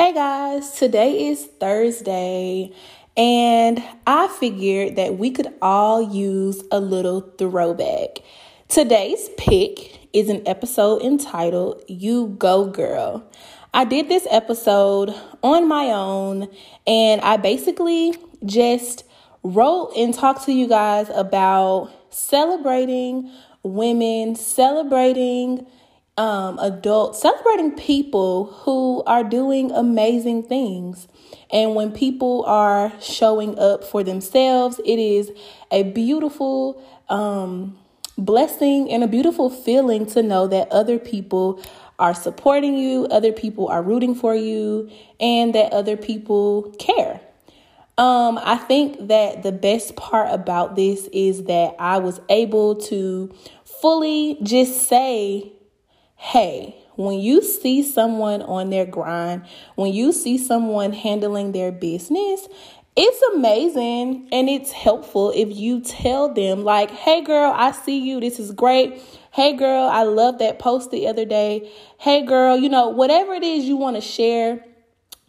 Hey guys, today is Thursday, and I figured that we could all use a little throwback. Today's pick is an episode entitled You Go Girl. I did this episode on my own, and I basically just wrote and talked to you guys about celebrating women, celebrating um, adults, celebrating people who are doing amazing things. And when people are showing up for themselves, it is a beautiful um, blessing and a beautiful feeling to know that other people are supporting you, other people are rooting for you, and that other people care. Um, I think that the best part about this is that I was able to fully just say hey, when you see someone on their grind, when you see someone handling their business, it's amazing and it's helpful if you tell them, like, hey, girl, I see you. This is great. Hey, girl, I love that post the other day. Hey, girl, you know, whatever it is you want to share,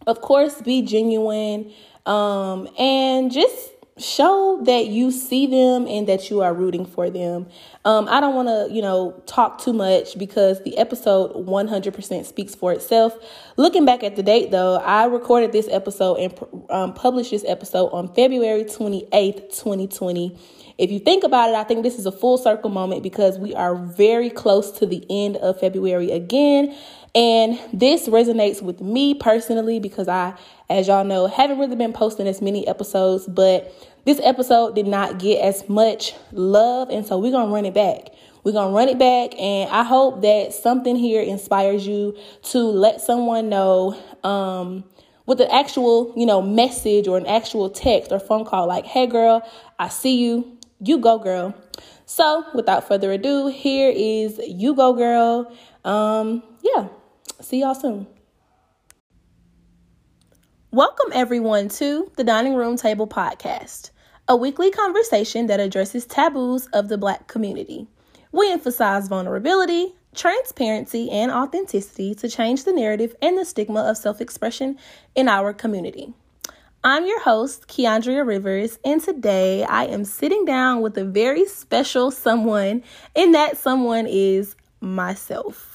of course, be genuine um, and just show that you see them and that you are rooting for them. Um, I don't want to, you know, talk too much because the episode 100% speaks for itself. Looking back at the date, though, I recorded this episode and um, published this episode on February 28th, 2020. If you think about it, I think this is a full circle moment because we are very close to the end of February again. And this resonates with me personally because I, as y'all know, haven't really been posting as many episodes, but this episode did not get as much love. And so we're going to run it back. We're going to run it back. And I hope that something here inspires you to let someone know, um, with an actual, you know, message or an actual text or phone call like, hey, girl, I see you. You go, girl. So without further ado, here is You Go Girl. Um, yeah. See y'all soon. Welcome, everyone, to the Dining Room Table Podcast, a weekly conversation that addresses taboos of the Black community. We emphasize vulnerability, transparency, and authenticity to change the narrative and the stigma of self expression in our community. I'm your host, Keandria Rivers, and today I am sitting down with a very special someone, and that someone is myself.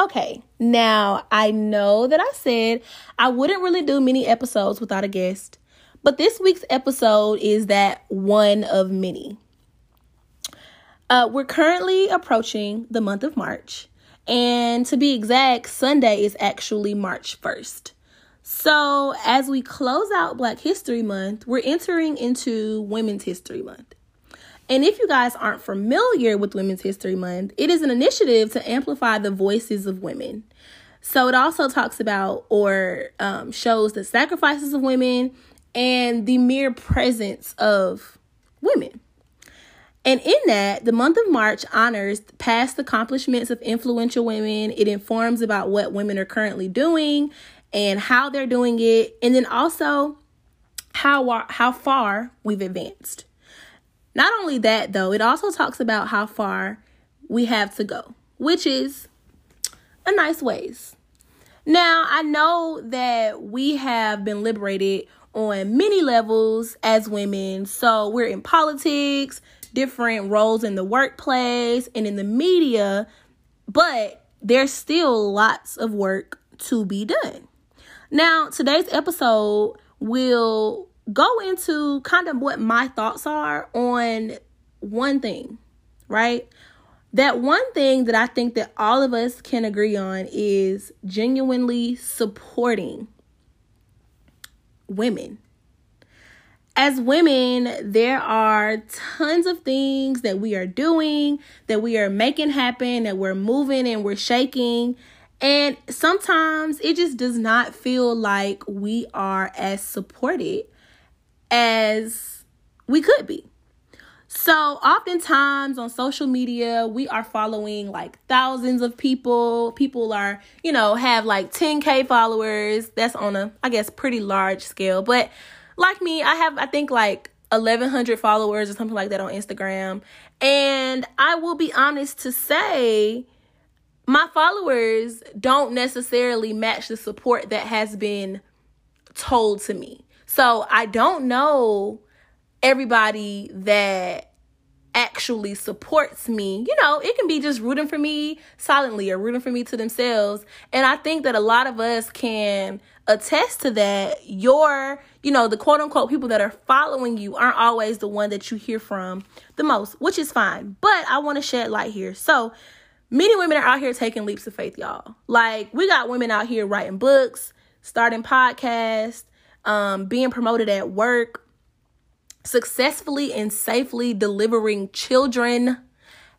Okay, now I know that I said I wouldn't really do many episodes without a guest, but this week's episode is that one of many. Uh, we're currently approaching the month of March, and to be exact, Sunday is actually March 1st. So, as we close out Black History Month, we're entering into Women's History Month. And if you guys aren't familiar with Women's History Month, it is an initiative to amplify the voices of women. So it also talks about or um, shows the sacrifices of women and the mere presence of women. And in that, the month of March honors past accomplishments of influential women. It informs about what women are currently doing and how they're doing it, and then also how how far we've advanced. Not only that, though, it also talks about how far we have to go, which is a nice ways. Now, I know that we have been liberated on many levels as women. So, we're in politics, different roles in the workplace, and in the media, but there's still lots of work to be done. Now, today's episode will go into kind of what my thoughts are on one thing, right? That one thing that I think that all of us can agree on is genuinely supporting women. As women, there are tons of things that we are doing, that we are making happen, that we're moving and we're shaking. And sometimes it just does not feel like we are as supported as we could be. So, oftentimes on social media, we are following like thousands of people. People are, you know, have like 10K followers. That's on a, I guess, pretty large scale. But like me, I have, I think, like 1,100 followers or something like that on Instagram. And I will be honest to say, my followers don't necessarily match the support that has been told to me. So I don't know everybody that actually supports me. You know, it can be just rooting for me silently or rooting for me to themselves. And I think that a lot of us can attest to that. Your, you know, the quote unquote people that are following you aren't always the one that you hear from the most, which is fine. But I want to shed light here. So, many women are out here taking leaps of faith, y'all. Like, we got women out here writing books, starting podcasts, um, being promoted at work, successfully and safely delivering children,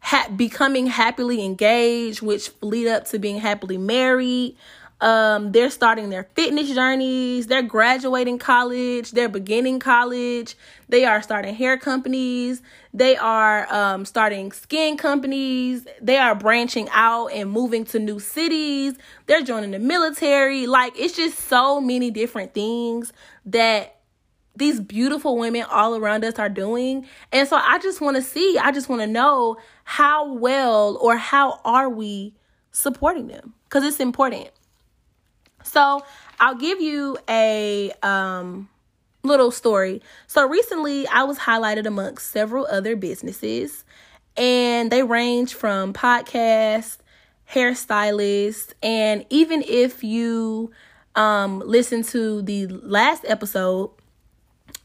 ha- becoming happily engaged, which lead up to being happily married. Um, they're starting their fitness journeys. They're graduating college. They're beginning college. They are starting hair companies. They are um, starting skin companies. They are branching out and moving to new cities. They're joining the military. Like, it's just so many different things that these beautiful women all around us are doing. And so I just want to see, I just want to know how well or how are we supporting them? Because it's important. So I'll give you a um, little story. So recently I was highlighted amongst several other businesses, and they range from podcasts, hairstylists, and even if you um, listen to the last episode,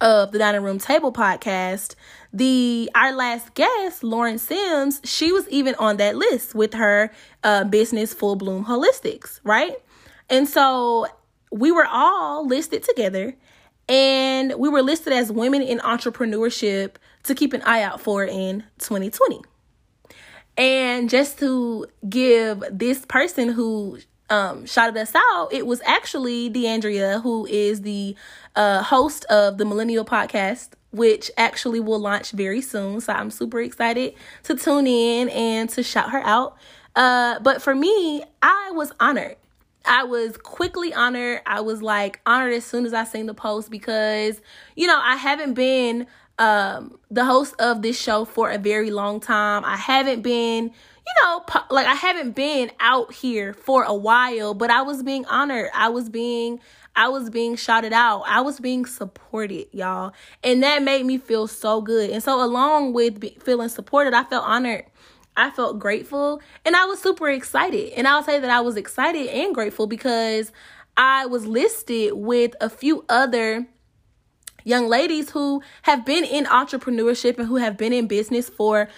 of the dining room table podcast the our last guest lauren sims she was even on that list with her uh, business full bloom holistics right and so we were all listed together and we were listed as women in entrepreneurship to keep an eye out for in 2020 and just to give this person who um, shouted us out, it was actually DeAndrea, who is the uh, host of the Millennial Podcast, which actually will launch very soon. So I'm super excited to tune in and to shout her out. Uh, but for me, I was honored. I was quickly honored. I was like honored as soon as I seen the post because, you know, I haven't been um, the host of this show for a very long time. I haven't been you know, like I haven't been out here for a while, but I was being honored. I was being I was being shouted out. I was being supported, y'all. And that made me feel so good. And so along with feeling supported, I felt honored. I felt grateful and I was super excited. And I'll say that I was excited and grateful because I was listed with a few other young ladies who have been in entrepreneurship and who have been in business for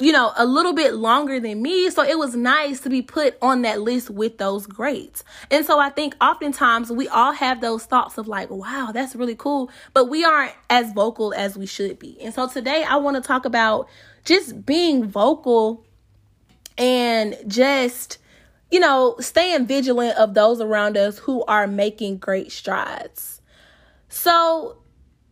you know, a little bit longer than me. So it was nice to be put on that list with those greats. And so I think oftentimes we all have those thoughts of like, wow, that's really cool, but we aren't as vocal as we should be. And so today I want to talk about just being vocal and just, you know, staying vigilant of those around us who are making great strides. So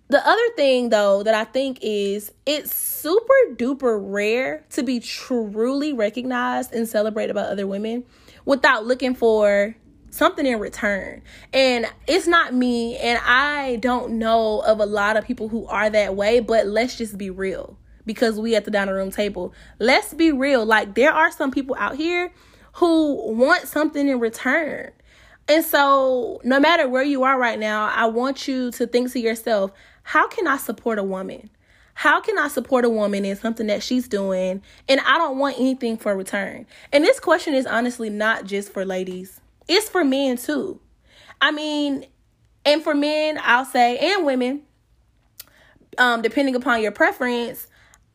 the other thing though that I think is it's super duper rare to be truly recognized and celebrated by other women without looking for something in return. And it's not me and I don't know of a lot of people who are that way, but let's just be real because we at the dining room table. Let's be real. Like there are some people out here who want something in return. And so, no matter where you are right now, I want you to think to yourself, how can I support a woman? How can I support a woman in something that she's doing and I don't want anything for return? And this question is honestly not just for ladies, it's for men too. I mean, and for men, I'll say, and women, um, depending upon your preference,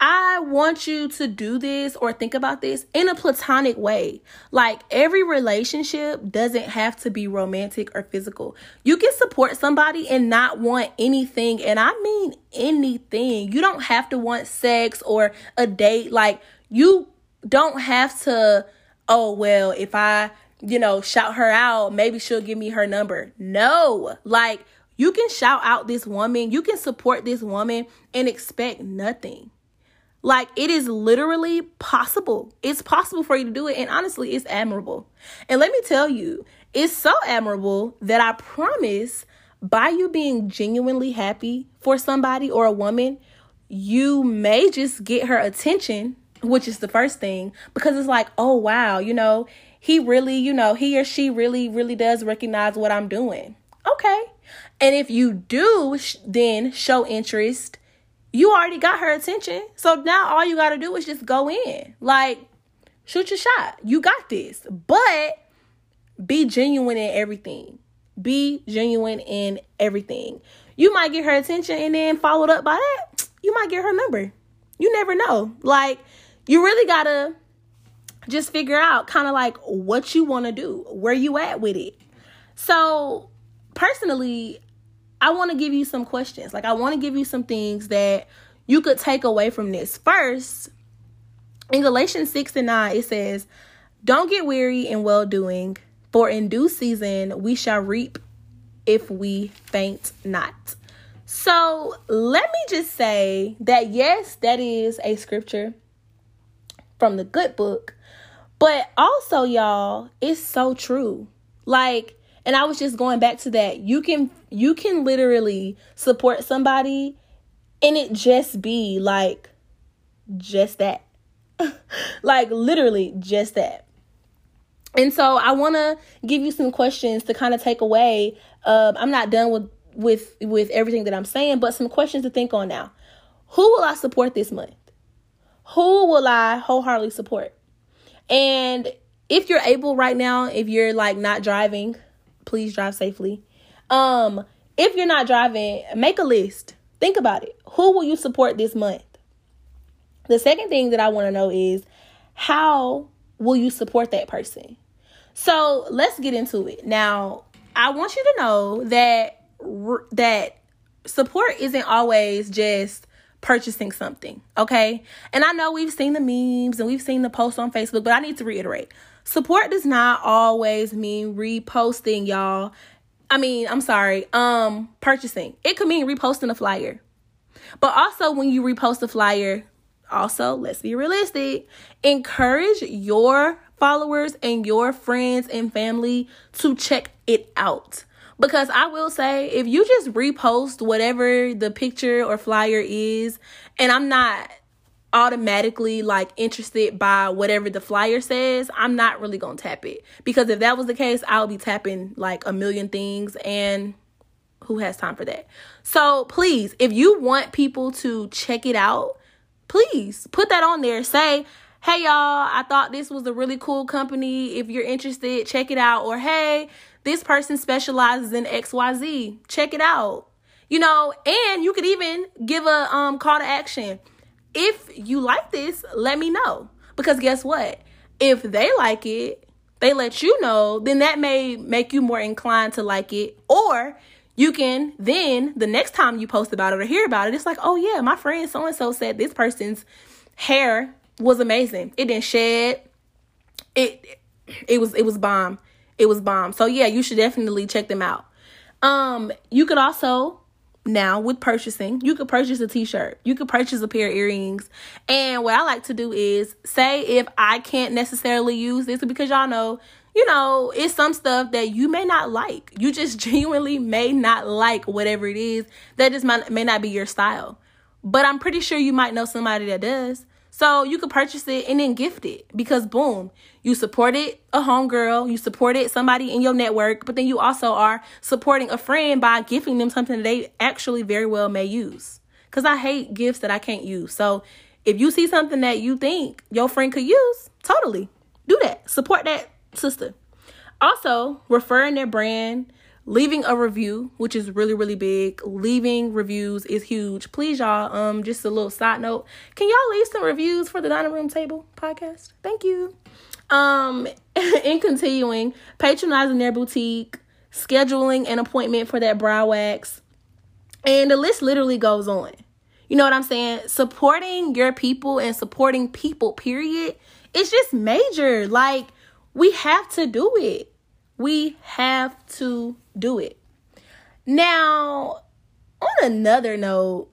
I want you to do this or think about this in a platonic way. Like every relationship doesn't have to be romantic or physical. You can support somebody and not want anything, and I mean anything. You don't have to want sex or a date. Like you don't have to, oh, well, if I, you know, shout her out, maybe she'll give me her number. No, like you can shout out this woman, you can support this woman and expect nothing. Like it is literally possible. It's possible for you to do it. And honestly, it's admirable. And let me tell you, it's so admirable that I promise by you being genuinely happy for somebody or a woman, you may just get her attention, which is the first thing, because it's like, oh wow, you know, he really, you know, he or she really, really does recognize what I'm doing. Okay. And if you do then show interest, you already got her attention. So now all you got to do is just go in. Like, shoot your shot. You got this. But be genuine in everything. Be genuine in everything. You might get her attention and then followed up by that, you might get her number. You never know. Like, you really got to just figure out kind of like what you want to do, where you at with it. So, personally, I want to give you some questions. Like I want to give you some things that you could take away from this. First, in Galatians 6 and 9, it says, Don't get weary in well doing, for in due season we shall reap if we faint not. So let me just say that yes, that is a scripture from the good book, but also, y'all, it's so true. Like, and I was just going back to that. You can you can literally support somebody and it just be like just that. like literally just that. And so I want to give you some questions to kind of take away. Um, I'm not done with with with everything that I'm saying, but some questions to think on now. Who will I support this month? Who will I wholeheartedly support? And if you're able right now, if you're like not driving, please drive safely. Um, if you're not driving, make a list. Think about it. Who will you support this month? The second thing that I want to know is how will you support that person? So let's get into it. Now, I want you to know that that support isn't always just purchasing something, okay? And I know we've seen the memes and we've seen the posts on Facebook, but I need to reiterate support does not always mean reposting, y'all. I mean, I'm sorry, um, purchasing. It could mean reposting a flyer. But also, when you repost a flyer, also, let's be realistic, encourage your followers and your friends and family to check it out. Because I will say, if you just repost whatever the picture or flyer is, and I'm not automatically like interested by whatever the flyer says, I'm not really gonna tap it. Because if that was the case, I'll be tapping like a million things and who has time for that? So please, if you want people to check it out, please put that on there. Say, hey y'all, I thought this was a really cool company. If you're interested, check it out. Or hey, this person specializes in XYZ. Check it out. You know, and you could even give a um call to action. If you like this, let me know. Because guess what? If they like it, they let you know, then that may make you more inclined to like it. Or you can then the next time you post about it or hear about it, it's like, oh yeah, my friend so and so said this person's hair was amazing. It didn't shed. It it was it was bomb. It was bomb. So yeah, you should definitely check them out. Um, you could also now with purchasing, you could purchase a t-shirt. You could purchase a pair of earrings. And what I like to do is say if I can't necessarily use this because y'all know, you know, it's some stuff that you may not like. You just genuinely may not like whatever it is. That just may not be your style. But I'm pretty sure you might know somebody that does. So you could purchase it and then gift it because boom, you supported a homegirl, you supported somebody in your network, but then you also are supporting a friend by gifting them something they actually very well may use. Because I hate gifts that I can't use. So if you see something that you think your friend could use, totally do that. Support that sister. Also, referring their brand leaving a review which is really really big. Leaving reviews is huge. Please y'all um just a little side note. Can y'all leave some reviews for the dining room table podcast? Thank you. Um in continuing patronizing their boutique scheduling an appointment for that brow wax and the list literally goes on. You know what i'm saying? Supporting your people and supporting people period it's just major. Like we have to do it we have to do it. Now, on another note,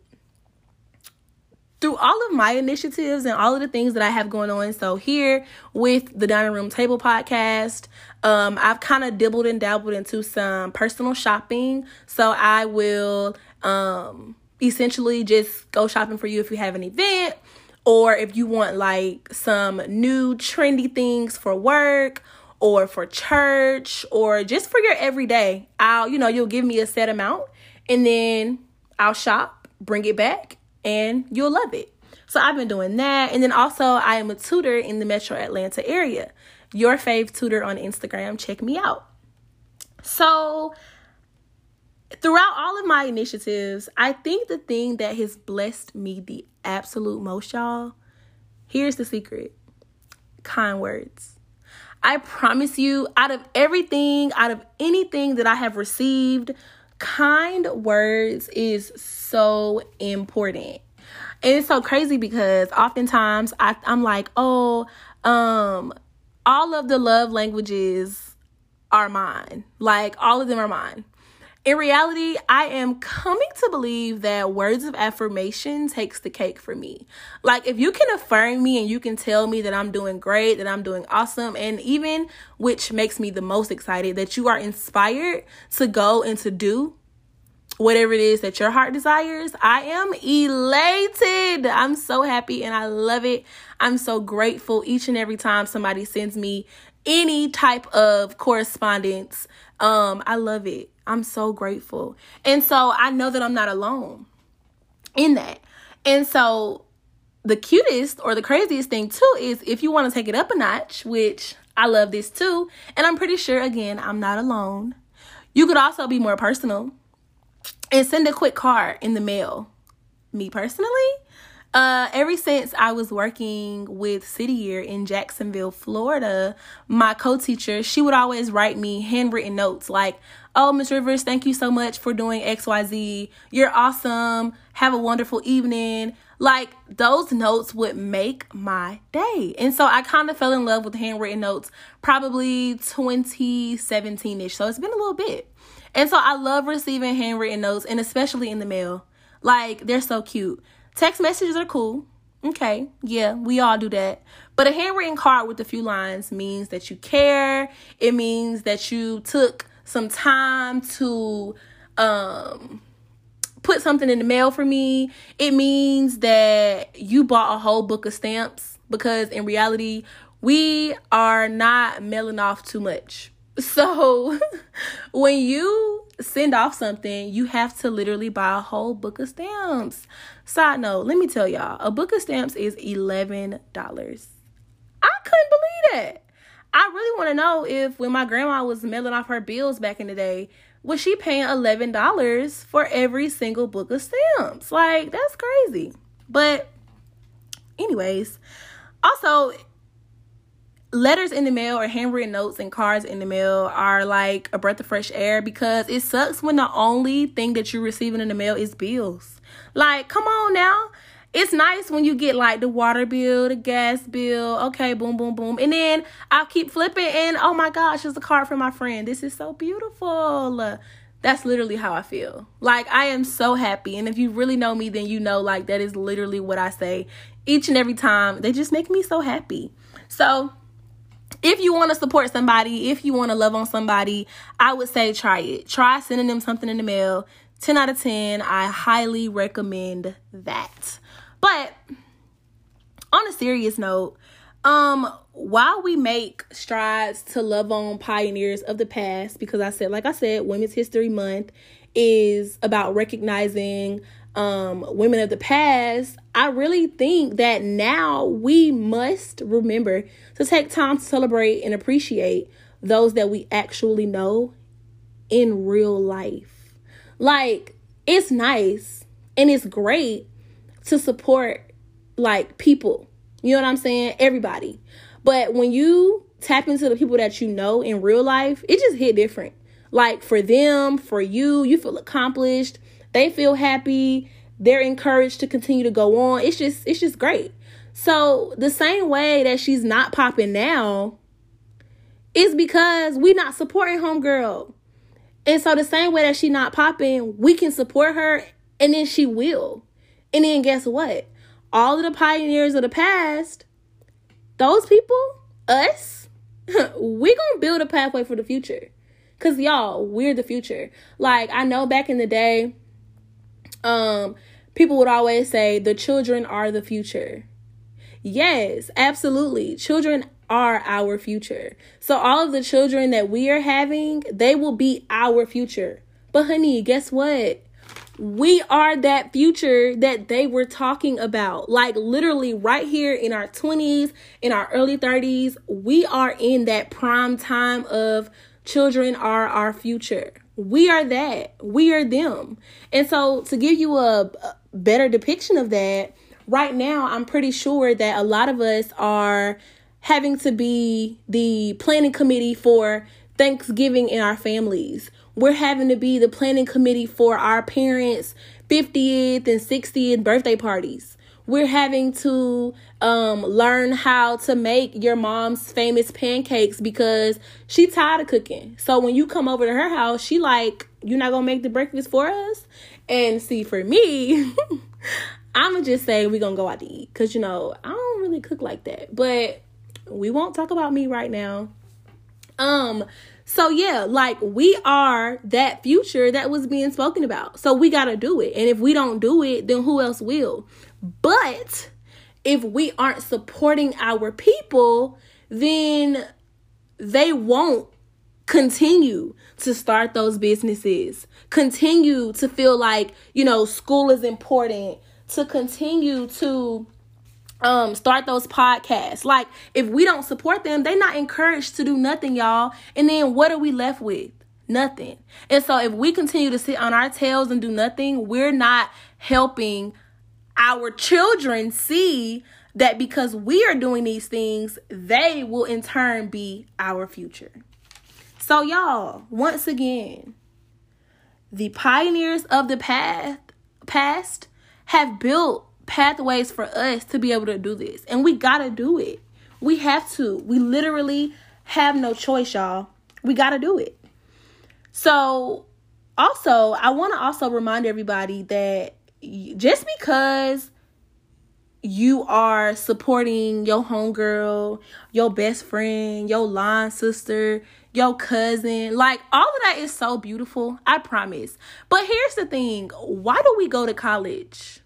through all of my initiatives and all of the things that I have going on, so here with the Dining Room Table podcast, um, I've kind of dibbled and dabbled into some personal shopping. So I will um, essentially just go shopping for you if you have an event or if you want like some new trendy things for work or for church or just for your everyday. I'll, you know, you'll give me a set amount and then I'll shop, bring it back, and you'll love it. So I've been doing that. And then also, I am a tutor in the metro Atlanta area. Your fave tutor on Instagram. Check me out. So, throughout all of my initiatives, I think the thing that has blessed me the absolute most, y'all, here's the secret kind words. I promise you, out of everything, out of anything that I have received, kind words is so important. And it's so crazy because oftentimes I, I'm like, oh, um, all of the love languages are mine. Like all of them are mine. In reality, I am coming to believe that words of affirmation takes the cake for me. Like, if you can affirm me and you can tell me that I'm doing great, that I'm doing awesome, and even, which makes me the most excited, that you are inspired to go and to do whatever it is that your heart desires, I am elated. I'm so happy and I love it. I'm so grateful each and every time somebody sends me any type of correspondence. Um, I love it. I'm so grateful. And so I know that I'm not alone in that. And so the cutest or the craziest thing too is if you want to take it up a notch, which I love this too, and I'm pretty sure again, I'm not alone. You could also be more personal and send a quick card in the mail. Me personally, uh, ever since I was working with City Year in Jacksonville, Florida, my co-teacher, she would always write me handwritten notes like, "Oh, Miss Rivers, thank you so much for doing XYZ. You're awesome. Have a wonderful evening." Like those notes would make my day. And so I kind of fell in love with handwritten notes probably 2017ish. So it's been a little bit. And so I love receiving handwritten notes and especially in the mail. Like they're so cute. Text messages are cool. Okay, yeah, we all do that. But a handwritten card with a few lines means that you care. It means that you took some time to um put something in the mail for me. It means that you bought a whole book of stamps because in reality, we are not mailing off too much. So when you send off something, you have to literally buy a whole book of stamps. Side note, let me tell y'all, a book of stamps is $11. I couldn't believe that. I really want to know if when my grandma was mailing off her bills back in the day, was she paying $11 for every single book of stamps? Like, that's crazy. But, anyways, also, letters in the mail or handwritten notes and cards in the mail are like a breath of fresh air because it sucks when the only thing that you're receiving in the mail is bills. Like, come on now. It's nice when you get like the water bill, the gas bill, okay, boom, boom, boom. And then I'll keep flipping and oh my gosh, it's a card from my friend. This is so beautiful. That's literally how I feel. Like I am so happy. And if you really know me, then you know like that is literally what I say each and every time. They just make me so happy. So if you want to support somebody, if you want to love on somebody, I would say try it. Try sending them something in the mail. 10 out of 10. I highly recommend that. But on a serious note, um while we make strides to love on pioneers of the past because I said like I said Women's History Month is about recognizing um, women of the past, I really think that now we must remember to take time to celebrate and appreciate those that we actually know in real life. Like, it's nice and it's great to support like people. You know what I'm saying? Everybody. But when you tap into the people that you know in real life, it just hit different. Like for them, for you, you feel accomplished they feel happy. They're encouraged to continue to go on. It's just it's just great. So the same way that she's not popping now is because we not supporting homegirl. And so the same way that she not popping, we can support her and then she will. And then guess what? All of the pioneers of the past, those people, us, we gonna build a pathway for the future. Cause y'all, we're the future. Like I know back in the day, um, people would always say the children are the future. Yes, absolutely. Children are our future. So all of the children that we are having, they will be our future. But honey, guess what? We are that future that they were talking about. Like literally right here in our 20s, in our early 30s, we are in that prime time of children are our future. We are that. We are them. And so to give you a better depiction of that, right now I'm pretty sure that a lot of us are having to be the planning committee for Thanksgiving in our families. We're having to be the planning committee for our parents' 50th and 60th birthday parties. We're having to um, learn how to make your mom's famous pancakes because she tired of cooking. So when you come over to her house, she like, you're not gonna make the breakfast for us. And see, for me, I'ma just say we're gonna go out to eat because you know I don't really cook like that. But we won't talk about me right now. Um, so yeah, like we are that future that was being spoken about. So we got to do it. And if we don't do it, then who else will? But if we aren't supporting our people, then they won't continue to start those businesses, continue to feel like, you know, school is important, to continue to um start those podcasts. Like if we don't support them, they're not encouraged to do nothing, y'all. And then what are we left with? Nothing. And so if we continue to sit on our tails and do nothing, we're not helping our children see that because we are doing these things, they will in turn be our future. So, y'all, once again, the pioneers of the path past have built pathways for us to be able to do this. And we got to do it. We have to. We literally have no choice, y'all. We got to do it. So, also, I want to also remind everybody that just because you are supporting your homegirl, your best friend, your line sister, your cousin. Like all of that is so beautiful, I promise. But here's the thing why do we go to college?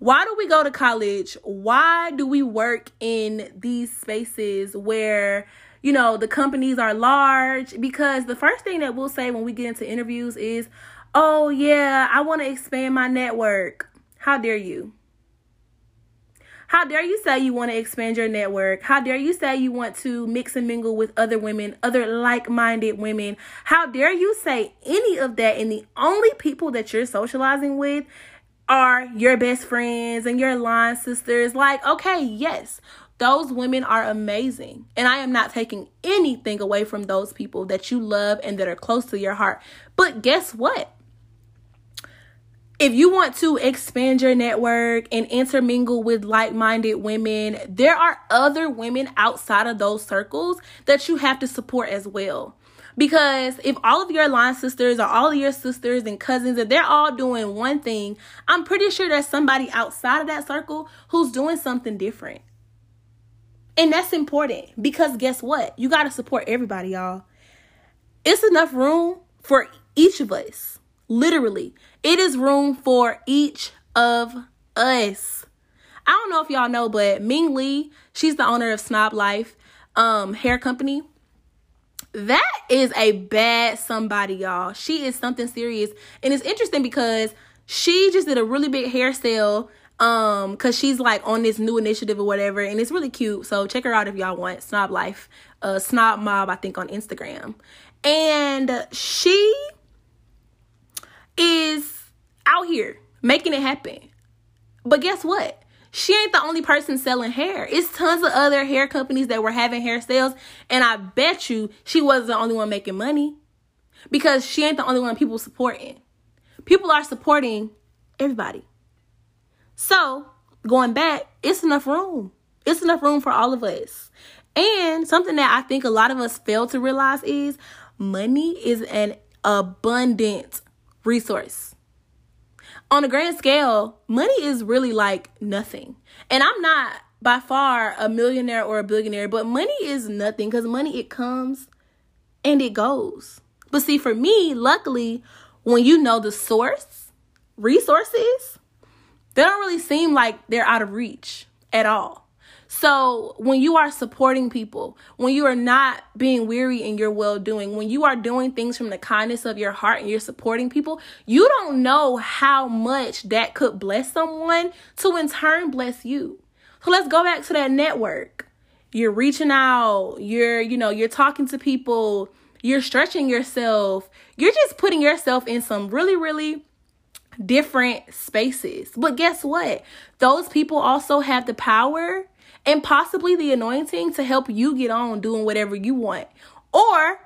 Why do we go to college? Why do we work in these spaces where, you know, the companies are large? Because the first thing that we'll say when we get into interviews is, oh, yeah, I want to expand my network. How dare you? How dare you say you want to expand your network? How dare you say you want to mix and mingle with other women, other like minded women? How dare you say any of that? And the only people that you're socializing with are your best friends and your line sisters. Like, okay, yes, those women are amazing. And I am not taking anything away from those people that you love and that are close to your heart. But guess what? if you want to expand your network and intermingle with like minded women, there are other women outside of those circles that you have to support as well. Because if all of your line sisters or all of your sisters and cousins, if they're all doing one thing, I'm pretty sure there's somebody outside of that circle who's doing something different. And that's important because guess what? You got to support everybody, y'all. It's enough room for each of us. Literally, it is room for each of us. I don't know if y'all know, but Ming Lee, she's the owner of Snob Life um, hair company. That is a bad somebody, y'all. She is something serious. And it's interesting because she just did a really big hair sale um because she's like on this new initiative or whatever and it's really cute so check her out if y'all want snob life uh snob mob i think on instagram and she is out here making it happen. But guess what? She ain't the only person selling hair. It's tons of other hair companies that were having hair sales, and I bet you she wasn't the only one making money because she ain't the only one people supporting. People are supporting everybody. So, going back, it's enough room. It's enough room for all of us. And something that I think a lot of us fail to realize is money is an abundant resource. On a grand scale, money is really like nothing. And I'm not by far a millionaire or a billionaire, but money is nothing because money it comes and it goes. But see, for me, luckily, when you know the source, resources, they don't really seem like they're out of reach at all. So when you are supporting people, when you are not being weary in your well doing, when you are doing things from the kindness of your heart and you're supporting people, you don't know how much that could bless someone to in turn bless you. So let's go back to that network. You're reaching out, you're, you know, you're talking to people, you're stretching yourself, you're just putting yourself in some really, really different spaces. But guess what? Those people also have the power and possibly the anointing to help you get on doing whatever you want. Or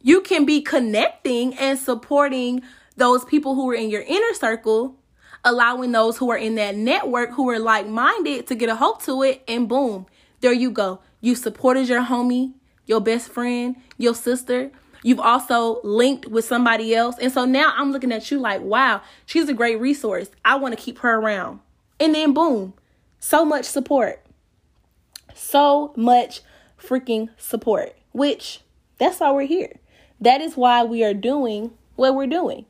you can be connecting and supporting those people who are in your inner circle, allowing those who are in that network who are like minded to get a hope to it, and boom, there you go. You supported your homie, your best friend, your sister. You've also linked with somebody else. And so now I'm looking at you like, wow, she's a great resource. I want to keep her around. And then boom, so much support so much freaking support, which that's why we're here. That is why we are doing what we're doing.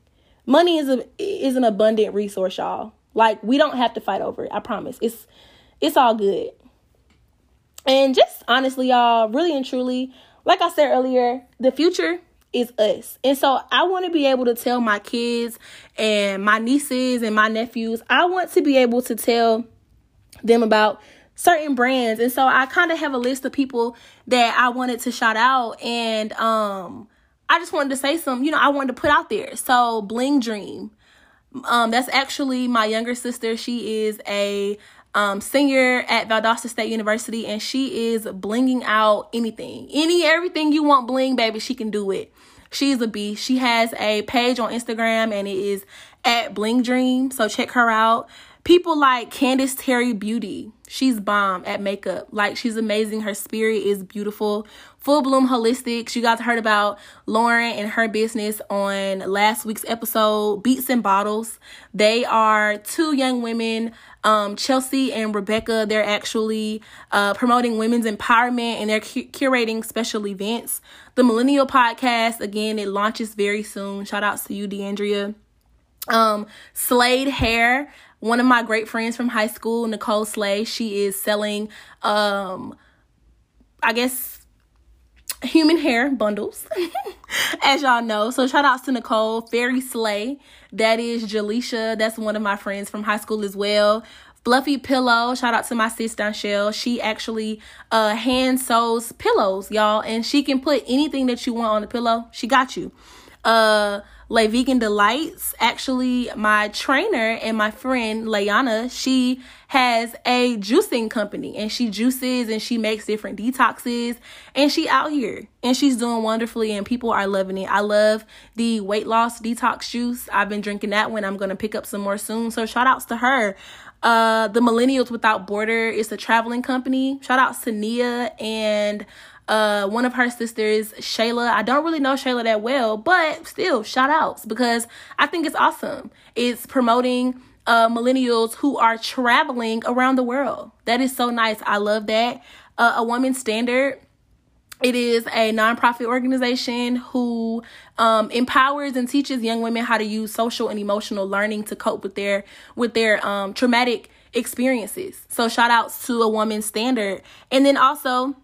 Money is a is an abundant resource, y'all. Like we don't have to fight over it. I promise. It's it's all good. And just honestly, y'all, really and truly, like I said earlier, the future is us. And so I want to be able to tell my kids and my nieces and my nephews, I want to be able to tell them about certain brands. And so I kind of have a list of people that I wanted to shout out and um I just wanted to say some, you know, I wanted to put out there. So Bling Dream. Um that's actually my younger sister. She is a um, senior at Valdosta State University, and she is blinging out anything, any everything you want bling, baby. She can do it. She's a beast. She has a page on Instagram, and it is at Bling Dream. So check her out. People like Candice Terry Beauty. She's bomb at makeup. Like she's amazing. Her spirit is beautiful. Full Bloom Holistics. You guys heard about Lauren and her business on last week's episode, Beats and Bottles. They are two young women, um, Chelsea and Rebecca. They're actually uh, promoting women's empowerment and they're cu- curating special events. The Millennial Podcast, again, it launches very soon. Shout outs to you, DeAndrea. Um, Slade Hair one of my great friends from high school, Nicole Slay, she is selling um I guess human hair bundles, as y'all know. So shout outs to Nicole, Fairy Slay. That is Jaleisha. That's one of my friends from high school as well. Fluffy Pillow. Shout out to my sis Donshell. She actually uh hand sews pillows, y'all, and she can put anything that you want on the pillow. She got you. Uh Lay Vegan Delights. Actually, my trainer and my friend Layana, she has a juicing company and she juices and she makes different detoxes and she out here and she's doing wonderfully and people are loving it. I love the weight loss detox juice. I've been drinking that one. I'm going to pick up some more soon. So shout outs to her. Uh, the Millennials Without Border is a traveling company. Shout outs to Nia and uh, one of her sisters, Shayla. I don't really know Shayla that well, but still, shout outs because I think it's awesome. It's promoting uh, millennials who are traveling around the world. That is so nice. I love that. Uh, a Woman Standard. It is a nonprofit organization who um, empowers and teaches young women how to use social and emotional learning to cope with their with their um, traumatic experiences. So shout outs to a woman standard, and then also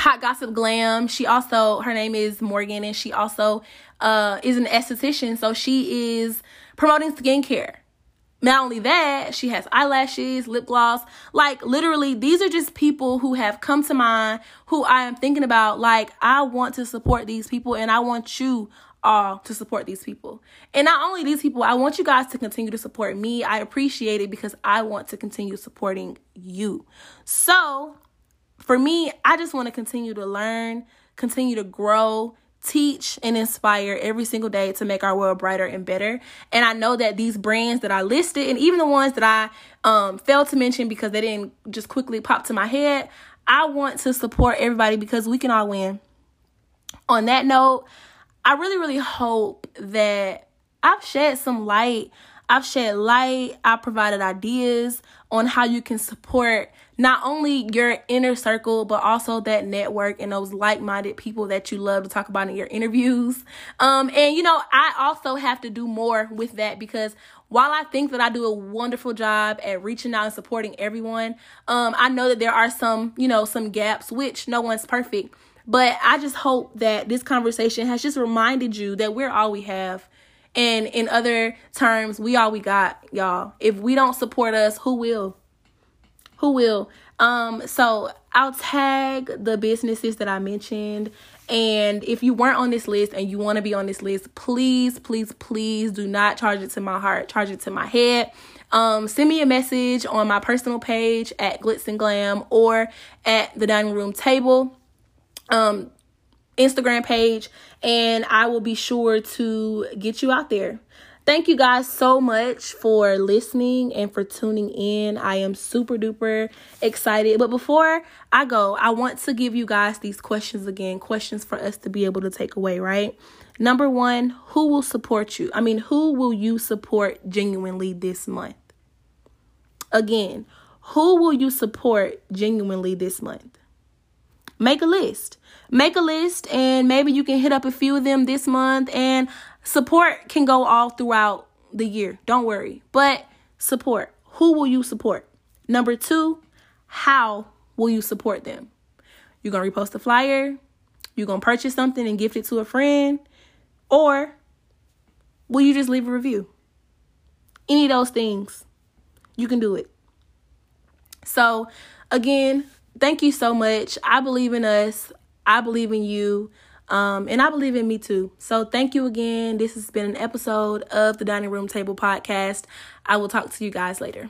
Hot Gossip Glam. She also, her name is Morgan, and she also uh, is an esthetician. So she is promoting skincare. Not only that, she has eyelashes, lip gloss. Like, literally, these are just people who have come to mind who I am thinking about. Like, I want to support these people, and I want you all to support these people. And not only these people, I want you guys to continue to support me. I appreciate it because I want to continue supporting you. So, for me, I just want to continue to learn, continue to grow, teach, and inspire every single day to make our world brighter and better. And I know that these brands that I listed, and even the ones that I um, failed to mention because they didn't just quickly pop to my head, I want to support everybody because we can all win. On that note, I really, really hope that I've shed some light I've shed light, I provided ideas on how you can support not only your inner circle, but also that network and those like minded people that you love to talk about in your interviews. Um, and you know, I also have to do more with that because while I think that I do a wonderful job at reaching out and supporting everyone, um, I know that there are some, you know, some gaps, which no one's perfect. But I just hope that this conversation has just reminded you that we're all we have. And in other terms, we all we got, y'all. If we don't support us, who will? Who will? Um, so I'll tag the businesses that I mentioned. And if you weren't on this list and you want to be on this list, please, please, please do not charge it to my heart, charge it to my head. Um, send me a message on my personal page at Glitz and Glam or at the dining room table um, Instagram page, and I will be sure to get you out there. Thank you guys so much for listening and for tuning in. I am super duper excited. But before I go, I want to give you guys these questions again questions for us to be able to take away, right? Number one, who will support you? I mean, who will you support genuinely this month? Again, who will you support genuinely this month? Make a list. Make a list and maybe you can hit up a few of them this month and support can go all throughout the year. Don't worry. But support. Who will you support? Number 2, how will you support them? You're going to repost a flyer, you're going to purchase something and gift it to a friend, or will you just leave a review? Any of those things, you can do it. So, again, thank you so much. I believe in us. I believe in you. Um, and I believe in me too. So thank you again. This has been an episode of the Dining Room Table Podcast. I will talk to you guys later.